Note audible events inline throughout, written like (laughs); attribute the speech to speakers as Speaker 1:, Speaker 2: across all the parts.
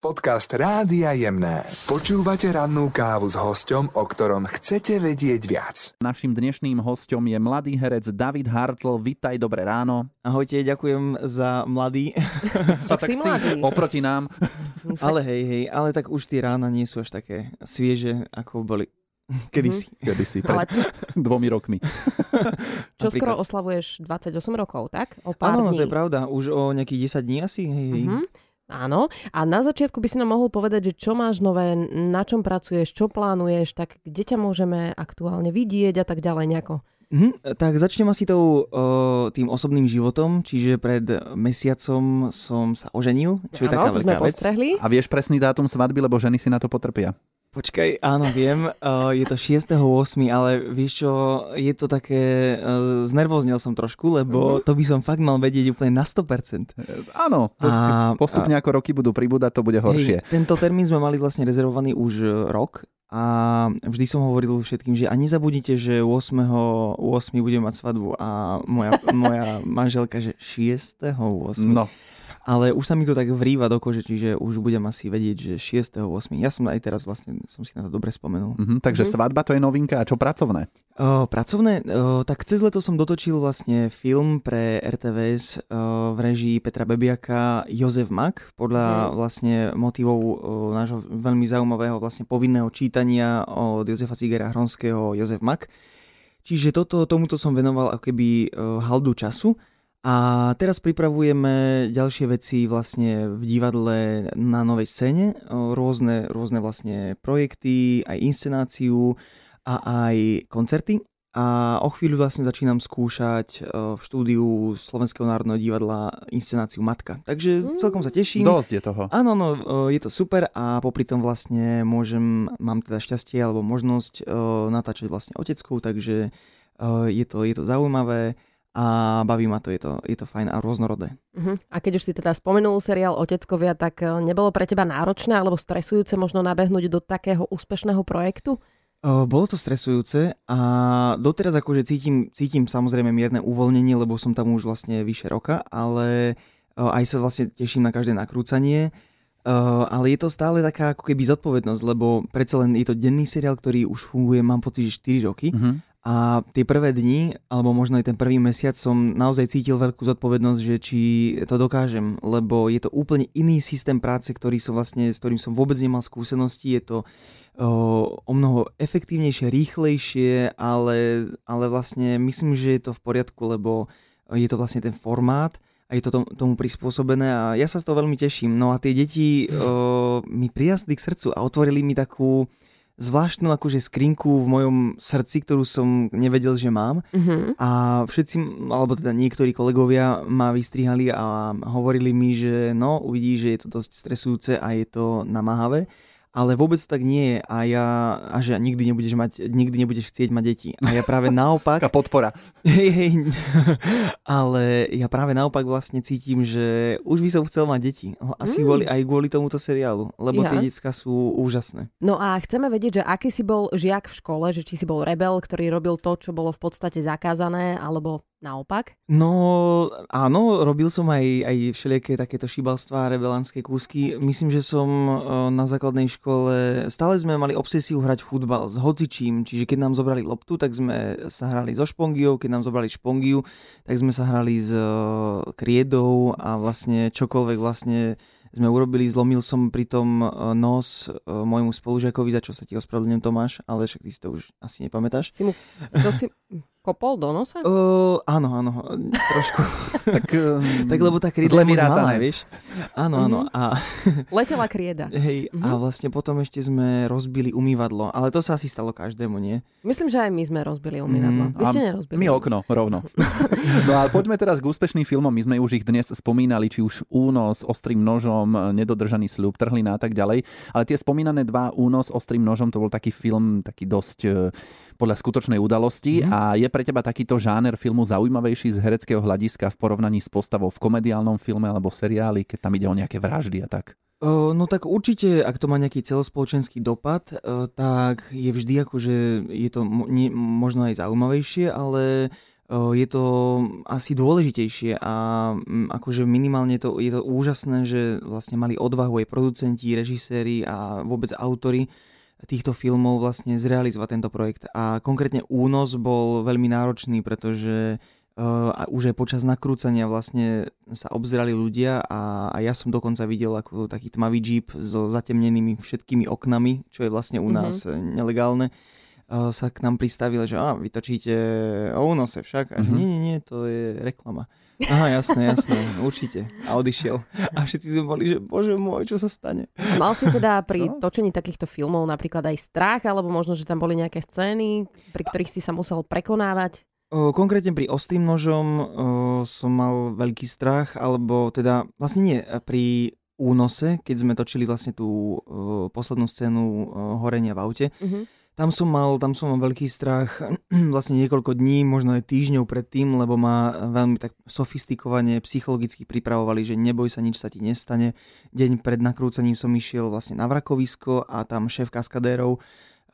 Speaker 1: Podcast Rádia Jemné. Počúvate rannú kávu s hosťom, o ktorom chcete vedieť viac.
Speaker 2: Našim dnešným hostom je mladý herec David Hartl. Vítaj, dobré ráno.
Speaker 3: Ahojte, ďakujem za mladý. (laughs)
Speaker 4: Tak si mladý.
Speaker 2: Oproti nám. (laughs)
Speaker 3: ale hej, hej, ale tak už tie rána nie sú až také svieže, ako boli kedysi.
Speaker 2: Mm-hmm. (laughs) Kedysi, pred
Speaker 4: Ale
Speaker 2: dvomi rokmi.
Speaker 4: čo skoro
Speaker 3: Napríklad.
Speaker 4: oslavuješ 28 rokov, tak? O pár
Speaker 3: Áno, no,
Speaker 4: dní.
Speaker 3: to je pravda. Už o nejakých 10 dní asi. Hej, hej.
Speaker 4: Mhm. Áno. A na začiatku by si nám mohol povedať, že čo máš nové, na čom pracuješ, čo plánuješ, tak kde ťa môžeme aktuálne vidieť a tak ďalej nejako.
Speaker 3: Mhm, tak začnem asi tou, o, tým osobným životom, čiže pred mesiacom som sa oženil, čo je taká
Speaker 4: to sme
Speaker 3: veľká vec.
Speaker 4: postrehli.
Speaker 2: A vieš presný dátum svadby, lebo ženy si na to potrpia.
Speaker 3: Počkaj, áno, viem, uh, (laughs) je to 6.8., ale vieš čo, je to také, uh, znervoznil som trošku, lebo to by som fakt mal vedieť úplne na 100%.
Speaker 2: Áno,
Speaker 3: A-
Speaker 2: postupne ako roky budú pribúdať, to bude horšie.
Speaker 3: Hej, tento termín sme mali vlastne rezervovaný už rok a vždy som hovoril všetkým, že a nezabudnite, že 8. 8. budem mať svadbu a moja, moja manželka, že 6. 8.
Speaker 2: No,
Speaker 3: Ale už sa mi to tak vrýva do kože, čiže už budem asi vedieť, že 6. 8. Ja som aj teraz vlastne, som si na to dobre spomenul.
Speaker 2: mhm, takže
Speaker 4: Mhm.
Speaker 2: svadba to je novinka. A čo pracovné?
Speaker 3: O, pracovné, o, tak cez leto som dotočil vlastne film pre RTVS o, v režii Petra Bebiaka Jozef Mak, podľa
Speaker 4: Mhm.
Speaker 3: vlastne motivov o, nášho veľmi zaujímavého vlastne povinného čítania od Jozefa Cigera Hronského Jozef Mak. Čiže toto, tomuto som venoval ako keby haldu času. A teraz pripravujeme ďalšie veci vlastne v divadle na novej scéne, rôzne, rôzne vlastne projekty, aj inscenáciu a aj koncerty. A o chvíľu vlastne začínam skúšať v štúdiu Slovenského národného divadla inscenáciu Matka. Takže
Speaker 4: Mm.
Speaker 3: celkom sa teším.
Speaker 2: Dosť je toho.
Speaker 3: Áno, no, je to super a popri tom vlastne môžem, mám teda šťastie alebo možnosť natáčať vlastne oteckov, takže je to, je to zaujímavé a baví ma to, je to, je to fajn a rôznorodé.
Speaker 4: Uh-huh. A keď už si teda spomenul seriál Oteckovia, tak eh, nebolo pre teba náročné alebo stresujúce možno nabehnúť do takého úspešného projektu?
Speaker 3: O, Bolo to stresujúce a doteraz akože cítim, cítim samozrejme mierne uvoľnenie, lebo som tam už vlastne vyše roka, ale o, aj sa vlastne teším na každé nakrúcanie. Ale je to stále taká ako keby zodpovednosť, lebo predsa len je to denný seriál, ktorý už funguje, mám pocit, že 4 roky.
Speaker 2: Mhm.
Speaker 3: A tie prvé dni, alebo možno aj ten prvý mesiac som naozaj cítil veľkú zodpovednosť, že či to dokážem, lebo je to úplne iný systém práce, ktorý som vlastne, s ktorým som vôbec nemal skúsenosti. Je to o, mnoho efektívnejšie, rýchlejšie, ale, ale vlastne myslím, že je to v poriadku, lebo je to vlastne ten formát a je to tom, tomu prispôsobené a ja sa z toho veľmi teším. No a tie deti o, mi prirastli k srdcu a otvorili mi takú zvláštnu akože skrinku v mojom srdci, ktorú som nevedel, že mám.
Speaker 4: Uh-huh.
Speaker 3: A všetci, alebo teda niektorí kolegovia ma vystrihali a hovorili mi, že no, uvidí, že je to dosť stresujúce a je to namáhavé. Ale vôbec to tak nie je a ja, a že nikdy nebudeš mať, nikdy nebudeš chcieť mať deti. A ja práve (laughs) naopak,
Speaker 2: Taká podpora.
Speaker 3: hej, hej, (laughs) ale ja práve naopak vlastne cítim, že už by som chcel mať deti. Asi
Speaker 4: Mm.
Speaker 3: kvôli, aj kvôli tomuto seriálu, lebo
Speaker 4: Ja.
Speaker 3: tie decka sú úžasné.
Speaker 4: No a chceme vedieť, že aký si bol žiak v škole, že či si bol rebel, ktorý robil to, čo bolo v podstate zakázané, alebo naopak.
Speaker 3: No áno, robil som aj, aj všelijaké takéto šibalstvá, rebelánske kúsky. Myslím, že som e, na základnej škole, stále sme mali obsesiu hrať futbal s hocičím, čiže keď nám zobrali loptu, tak sme sa hrali so špongiou, keď nám zobrali špongiu, tak sme sa hrali s e, kriedou a vlastne čokoľvek vlastne sme urobili, zlomil som pritom e, nos môjmu spolužiakovi, za čo sa ti ospravedlňujem Tomáš, ale však ty si to už asi nepamätáš.
Speaker 4: Si mu, to si (laughs) kopol do nosa?
Speaker 3: Uh, áno, áno, trošku. (laughs)
Speaker 2: Tak, um,
Speaker 3: Tak lebo tá krieda je malá, vieš? Áno, áno.
Speaker 4: Mhm.
Speaker 3: A, (laughs)
Speaker 4: Letela krieda.
Speaker 3: hej, a
Speaker 4: Mhm.
Speaker 3: vlastne potom ešte sme rozbili umývadlo, ale to sa asi stalo každému, nie?
Speaker 4: Myslím, že aj my sme rozbili umývadlo.
Speaker 3: Mm,
Speaker 4: Vy ste nerozbili.
Speaker 2: My okno, rovno. (laughs) No a poďme teraz k úspešným filmom. My sme už ich dnes spomínali, či už Únos, Ostrým nožom, Nedodržaný sľub, Trhlina a tak ďalej. Ale tie spomínané dva Únos, Ostrým nožom, to bol taký film, taký dosť e, podľa skutočnej udalosti
Speaker 3: Mhm.
Speaker 2: a je pre teba takýto žáner filmu zaujímavejší z hereckého hľadiska v porovnaní s postavou v komediálnom filme alebo seriáli, keď tam ide o nejaké vraždy a tak?
Speaker 3: No tak určite, ak to má nejaký celospoločenský dopad, tak je vždy akože, je to možno aj zaujímavejšie, ale je to asi dôležitejšie a mm, akože minimálne to, je to úžasné, že vlastne mali odvahu aj producenti, režiséri a vôbec autory týchto filmov vlastne zrealizovať tento projekt. A konkrétne únos bol veľmi náročný, pretože uh, už aj počas nakrúcania vlastne sa obzerali ľudia a, a ja som dokonca videl ako taký tmavý jeep so zatemnenými všetkými oknami, čo je vlastne u mhm. nás mm-hmm. nelegálne sa k nám pristavil, že a, vytočíte o únose však. A že mm-hmm. nie, nie, nie, to je reklama. Aha, jasné, jasné, určite. A odišiel. A všetci sme boli, že bože môj, čo sa stane.
Speaker 4: Mal si teda pri no? točení takýchto filmov napríklad aj strach, alebo možno, že tam boli nejaké scény, pri ktorých si sa musel prekonávať?
Speaker 3: Konkrétne pri ostrým nožom som mal veľký strach, alebo teda vlastne nie, pri únose, keď sme točili vlastne tú poslednú scénu o, horenia v aute, mm-hmm tam som mal, tam som mal veľký strach (clears throat) vlastne niekoľko dní, možno aj týždňov predtým, lebo ma veľmi tak sofistikovane psychologicky pripravovali, že neboj sa, nič sa ti nestane. Deň pred nakrúcaním som išiel vlastne na vrakovisko a tam šéf kaskadérov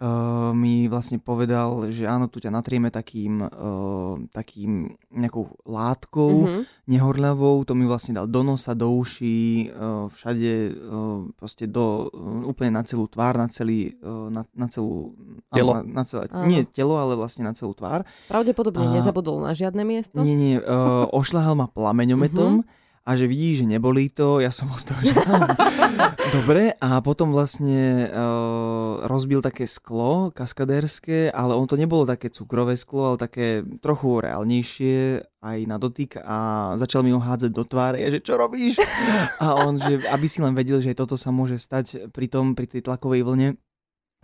Speaker 3: uh, mi vlastne povedal, že áno, tu ťa natrieme takým, uh, takým nejakou látkou mm-hmm. nehorľavou, to mi vlastne dal do nosa, do uší, uh, všade uh, proste do, uh, úplne na celú tvár, na celý, uh, na, na celú...
Speaker 2: Telo?
Speaker 3: Na, na celé, nie telo, ale vlastne na celú tvár.
Speaker 4: Pravdepodobne a, nezabudol na žiadne miesto?
Speaker 3: Nie, nie, uh, ošľahal ma plameňometom, mm-hmm a že vidí, že nebolí to, ja som z toho, že (laughs) dobre a potom vlastne uh, rozbil také sklo kaskadérske, ale on to nebolo také cukrové sklo, ale také trochu reálnejšie aj na dotyk a začal mi ho hádzať do tváre, že čo robíš? (laughs) A on, že aby si len vedel, že toto sa môže stať pri tom, pri tej tlakovej vlne,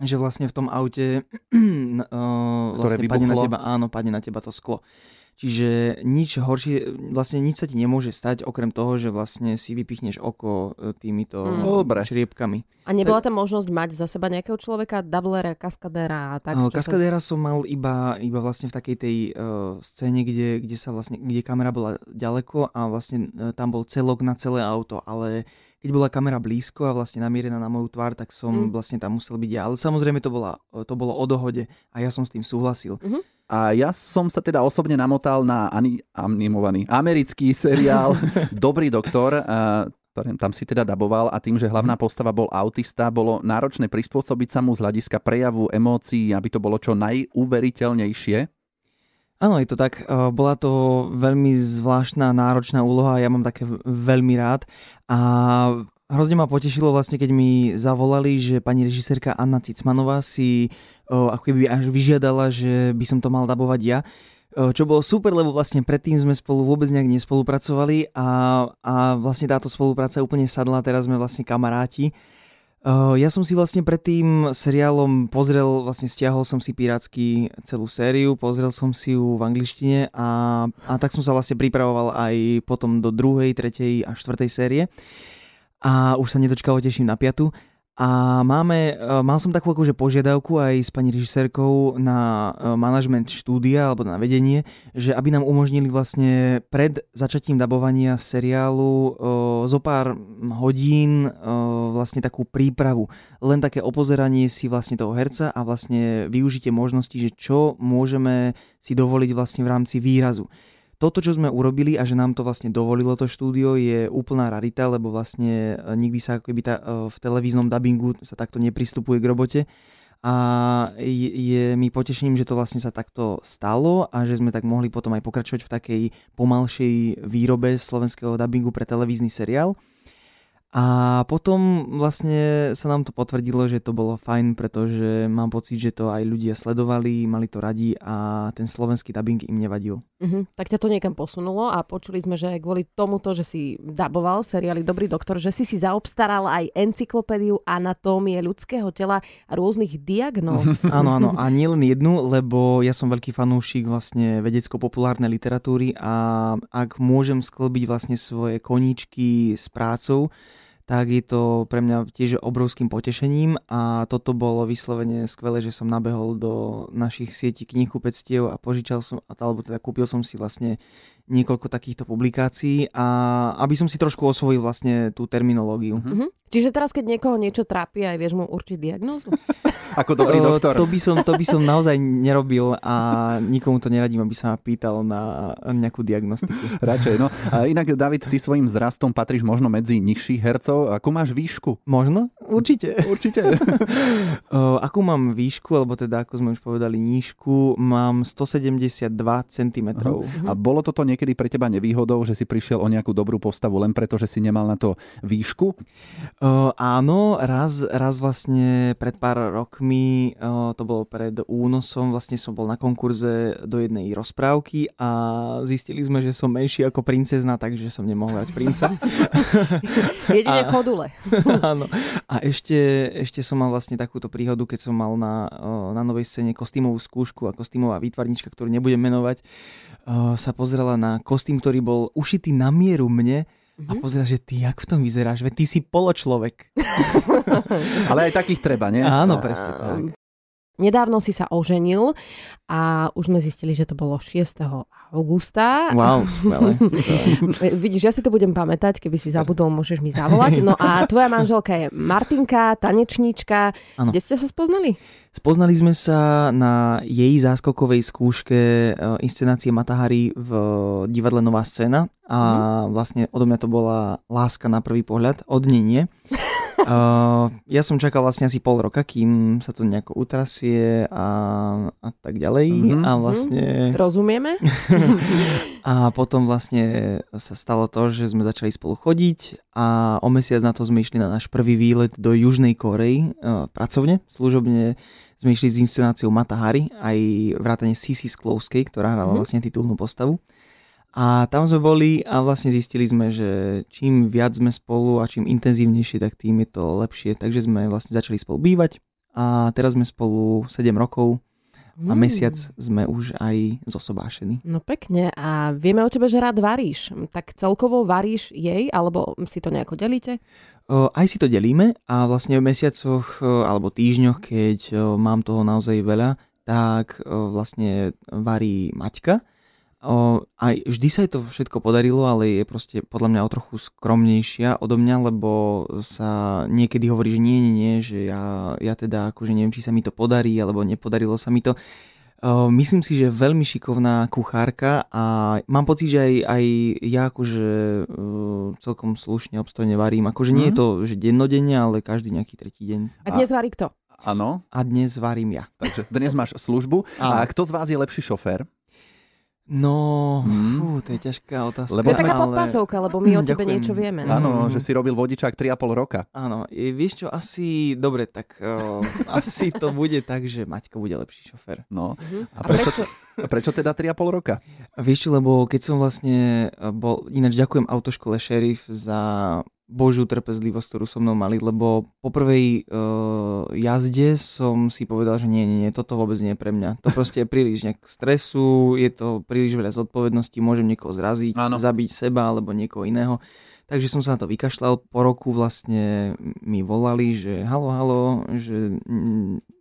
Speaker 3: že vlastne v tom aute (clears throat) uh, vlastne padne na teba, áno, padne na teba to sklo. Čiže nič horšie, vlastne nič sa ti nemôže stať, okrem toho, že vlastne si vypichneš oko e, týmito mm. šriepkami.
Speaker 4: A nebola tam možnosť mať za seba nejakého človeka, dublera, kaskadéra a tak?
Speaker 3: No, kaskadéra sa... som mal iba, iba vlastne v takej tej uh, scéne, kde, kde sa vlastne, kde kamera bola ďaleko a vlastne uh, tam bol celok na celé auto, ale keď bola kamera blízko a vlastne namierená na moju tvár, tak som mm. vlastne tam musel byť ja. Ale samozrejme to, bola, to bolo o dohode a ja som s tým súhlasil. Mm-hmm.
Speaker 2: A ja som sa teda osobne namotal na animovaný americký seriál (laughs) Dobrý doktor, ktorým tam si teda daboval a tým, že hlavná postava bol autista, bolo náročné prispôsobiť sa mu z hľadiska prejavu emócií, aby to bolo čo najúveriteľnejšie.
Speaker 3: Áno, je to tak. Bola to veľmi zvláštna, náročná úloha, ja mám také veľmi rád. A hrozne ma potešilo vlastne, keď mi zavolali, že pani režisérka Anna Cicmanová si o, ako keby až vyžiadala, že by som to mal dabovať ja. O, čo bolo super, lebo vlastne predtým sme spolu vôbec nejak nespolupracovali a, a vlastne táto spolupráca úplne sadla, teraz sme vlastne kamaráti. Uh, ja som si vlastne pred tým seriálom pozrel, vlastne stiahol som si pirátsky celú sériu, pozrel som si ju v angličtine a, a tak som sa vlastne pripravoval aj potom do druhej, tretej a štvrtej série a už sa nedočkavo teším na piatu. A máme, e, mal som takú akože požiadavku aj s pani režisérkou na e, manažment štúdia alebo na vedenie, že aby nám umožnili vlastne pred začatím dabovania seriálu e, zo pár hodín vlastne takú prípravu. Len také opozeranie si vlastne toho herca a vlastne využitie možnosti, že čo môžeme si dovoliť vlastne v rámci výrazu toto, čo sme urobili a že nám to vlastne dovolilo to štúdio, je úplná rarita, lebo vlastne e, nikdy sa ako keby tá, e, v televíznom dubbingu sa takto nepristupuje k robote. A je, je mi potešením, že to vlastne sa takto stalo a že sme tak mohli potom aj pokračovať v takej pomalšej výrobe slovenského dubbingu pre televízny seriál. A potom vlastne sa nám to potvrdilo, že to bolo fajn, pretože mám pocit, že to aj ľudia sledovali, mali to radi a ten slovenský dubbing im nevadil.
Speaker 4: Uh-huh. Tak ťa to niekam posunulo a počuli sme, že kvôli tomuto, že si daboval v seriáli Dobrý doktor, že si si zaobstaral aj encyklopédiu anatómie ľudského tela a rôznych diagnóz. (laughs)
Speaker 3: áno, áno. A nie len jednu, lebo ja som veľký fanúšik vlastne vedecko-populárnej literatúry a ak môžem sklbiť vlastne svoje koníčky s prácou, tak je to pre mňa tiež obrovským potešením a toto bolo vyslovene skvelé, že som nabehol do našich sietí knihkupectiev a požičal som, alebo teda kúpil som si vlastne niekoľko takýchto publikácií a aby som si trošku osvojil vlastne tú terminológiu.
Speaker 4: Mm-hmm. Čiže teraz, keď niekoho niečo trápi, aj vieš mu určiť diagnózu? (laughs)
Speaker 2: Ako dobrý doktor.
Speaker 3: To by, som, to by som naozaj nerobil a nikomu to neradím, aby sa ma pýtal na nejakú diagnostiku.
Speaker 2: Radšej, no. A inak, David, ty svojim vzrastom patríš možno medzi nižších hercov. Akú máš výšku?
Speaker 3: Možno? Určite. (laughs)
Speaker 2: Určite. (laughs)
Speaker 3: Akú mám výšku, alebo teda ako sme už povedali nížku, mám 172 cm.
Speaker 2: A bolo toto niekedy pre teba nevýhodou, že si prišiel o nejakú dobrú postavu len preto, že si nemal na to výšku?
Speaker 3: Uh, áno, raz, raz vlastne pred pár rokmi, uh, to bolo pred únosom, vlastne som bol na konkurze do jednej rozprávky a zistili sme, že som menší ako princezna, takže som nemohol hrať princa. (laughs)
Speaker 4: Jedine
Speaker 3: A-
Speaker 4: chodule. (laughs)
Speaker 3: áno. A ešte, ešte som mal vlastne takúto príhodu, keď som mal na, na novej scéne kostýmovú skúšku a kostýmová výtvarnička, ktorú nebudem menovať, sa pozrela na kostým, ktorý bol ušitý na mieru mne a
Speaker 4: Mhm.
Speaker 3: pozrela, že ty, jak v tom vyzeráš, veď ty si poločlovek. (laughs)
Speaker 2: Ale aj takých treba, nie?
Speaker 3: Áno, presne tak.
Speaker 4: Nedávno si sa oženil a už sme zistili, že to bolo 6. augusta.
Speaker 3: Wow, skvelé. (laughs)
Speaker 4: Vidíš, ja si to budem pamätať, keby si zabudol, môžeš mi zavolať. No a tvoja manželka je Martinka, tanečníčka.
Speaker 3: Áno.
Speaker 4: Kde ste sa spoznali?
Speaker 3: Spoznali sme sa na jej záskokovej skúške e, inscenácie Matahari v divadle Nová scéna a vlastne odo mňa to bola láska na prvý pohľad, od nej nie. (laughs) Uh, ja som čakal vlastne asi pol roka, kým sa to nejako utrasie a, a tak ďalej.
Speaker 2: Mhm.
Speaker 3: A vlastne...
Speaker 4: Rozumieme? (laughs)
Speaker 3: A potom vlastne sa stalo to, že sme začali spolu chodiť a o mesiac na to sme išli na náš prvý výlet do Južnej Korei uh, pracovne, služobne sme išli s inscenáciou Mata Hari, aj vrátane Sisi Sklovskej, ktorá hrala
Speaker 4: Mhm.
Speaker 3: vlastne titulnú postavu. A tam sme boli a vlastne zistili sme, že čím viac sme spolu a čím intenzívnejšie, tak tým je to lepšie. Takže sme vlastne začali spolu bývať a teraz sme spolu 7 rokov a
Speaker 4: Mm.
Speaker 3: mesiac sme už aj zosobášení.
Speaker 4: No pekne. A vieme o tebe, že rád varíš. Tak celkovo varíš jej, alebo si to nejako delíte?
Speaker 3: Aj si to delíme a vlastne v mesiacoch alebo týždňoch, keď mám toho naozaj veľa, tak vlastne varí Maťka. O, aj vždy sa jej to všetko podarilo, ale je proste podľa mňa o trochu skromnejšia odo mňa, lebo sa niekedy hovorí, že nie, nie, nie, že ja, ja teda akože neviem, či sa mi to podarí, alebo nepodarilo sa mi to. O, myslím si, že veľmi šikovná kuchárka a mám pocit, že aj, aj ja akože o, celkom slušne obstojne varím. Akože nie je
Speaker 2: Mhm.
Speaker 3: to, že dennodenne, ale každý nejaký tretí deň.
Speaker 4: A dnes varí kto?
Speaker 2: Áno,
Speaker 3: A dnes varím ja.
Speaker 2: takže dnes máš službu. A
Speaker 3: Áno.
Speaker 2: kto z vás je lepší šofér?
Speaker 3: No,
Speaker 2: Hmm.
Speaker 3: fú, to je ťažká otázka.
Speaker 2: Lebo
Speaker 4: To je taká
Speaker 3: ale-
Speaker 4: podpásovka, lebo my o tebe
Speaker 3: Ďakujem.
Speaker 4: niečo vieme.
Speaker 3: Áno.
Speaker 2: Áno,
Speaker 3: Mhm.
Speaker 2: že si robil vodičák 3,5 roka.
Speaker 3: Áno, je, vieš čo, asi, dobre, tak o, (laughs) asi to bude tak, že Maťko bude lepší šofér.
Speaker 2: No.
Speaker 4: Mhm.
Speaker 2: A prečo, a prečo teda 3,5 roka?
Speaker 3: Vieš čo, lebo keď som vlastne e, bol, ináč ďakujem autoškole Sheriff za božiu trpezlivosť, ktorú so mnou mali, lebo po prvej uh, jazde som si povedal, že nie, nie, nie, toto vôbec nie je pre mňa. To proste je príliš nejak stresu, je to príliš veľa zodpovedností, môžem niekoho zraziť,
Speaker 2: Áno.
Speaker 3: zabiť seba alebo niekoho iného. Takže som sa na to vykašľal. Po roku vlastne mi volali, že halo, halo, že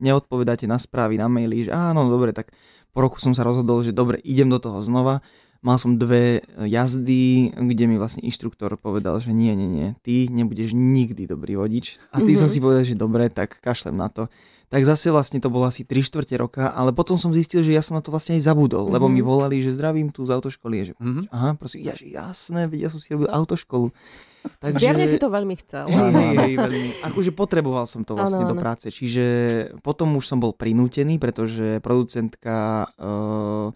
Speaker 3: neodpovedáte na správy, na maily, že áno, dobre, tak po roku som sa rozhodol, že dobre, idem do toho znova. Mal som dve jazdy, kde mi vlastne inštruktor povedal, že nie, nie, nie, ty nebudeš nikdy dobrý vodič. A ty som
Speaker 4: Mhm.
Speaker 3: si povedal, že dobre, tak kašlem na to. Tak zase vlastne to bolo asi 3 štvrte roka, ale potom som zistil, že ja som na to vlastne aj zabudol, lebo
Speaker 4: Mhm.
Speaker 3: mi volali, že zdravím tu z autoškoly. Že,
Speaker 2: Mhm.
Speaker 3: aha, prosím, ja, že jasné, ja som si robil autoškolu. Takže...
Speaker 4: Zjavne si to veľmi chcel.
Speaker 3: Hej, hej, hej, veľmi. Akože potreboval som to vlastne
Speaker 4: Áno,
Speaker 3: do práce. Čiže potom už som bol prinútený, pretože producentka uh,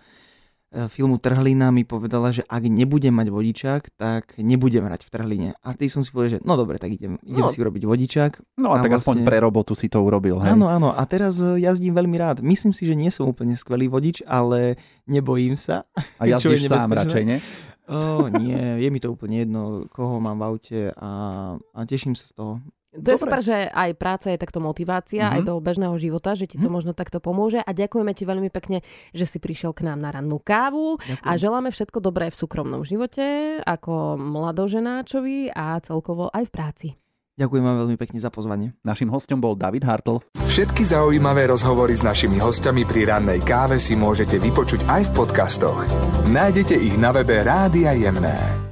Speaker 3: filmu Trhlina mi povedala, že ak nebudem mať vodičák, tak nebudem hrať v Trhline. A ty som si povedal, že no dobre, tak idem, idem
Speaker 4: No.
Speaker 3: si urobiť vodičák.
Speaker 2: No a,
Speaker 3: A
Speaker 2: tak aspoň
Speaker 3: vlastne-
Speaker 2: pre robotu si to urobil, hej?
Speaker 3: Áno, áno. A teraz eh, jazdím veľmi rád. Myslím si, že nie som úplne skvelý vodič, ale nebojím sa.
Speaker 2: A jazdíš sám radšej, nie?
Speaker 3: O, nie, je mi to úplne jedno, koho mám v aute a, a teším sa z toho.
Speaker 4: To je super, že aj práca je takto motivácia,
Speaker 2: Mhm.
Speaker 4: aj do bežného života, že ti to
Speaker 3: Mhm.
Speaker 4: možno takto pomôže a ďakujeme ti veľmi pekne, že si prišiel k nám na rannú kávu
Speaker 3: Ďakujem.
Speaker 4: a želáme všetko dobré v súkromnom živote, ako mladoženáčovi a celkovo aj v práci.
Speaker 3: Ďakujem vám veľmi pekne za pozvanie.
Speaker 2: Našim hostom bol David Hartl.
Speaker 1: Všetky zaujímavé rozhovory s našimi hostiami pri rannej káve si môžete vypočuť aj v podcastoch. Nájdete ich na webe Rádia Jemné.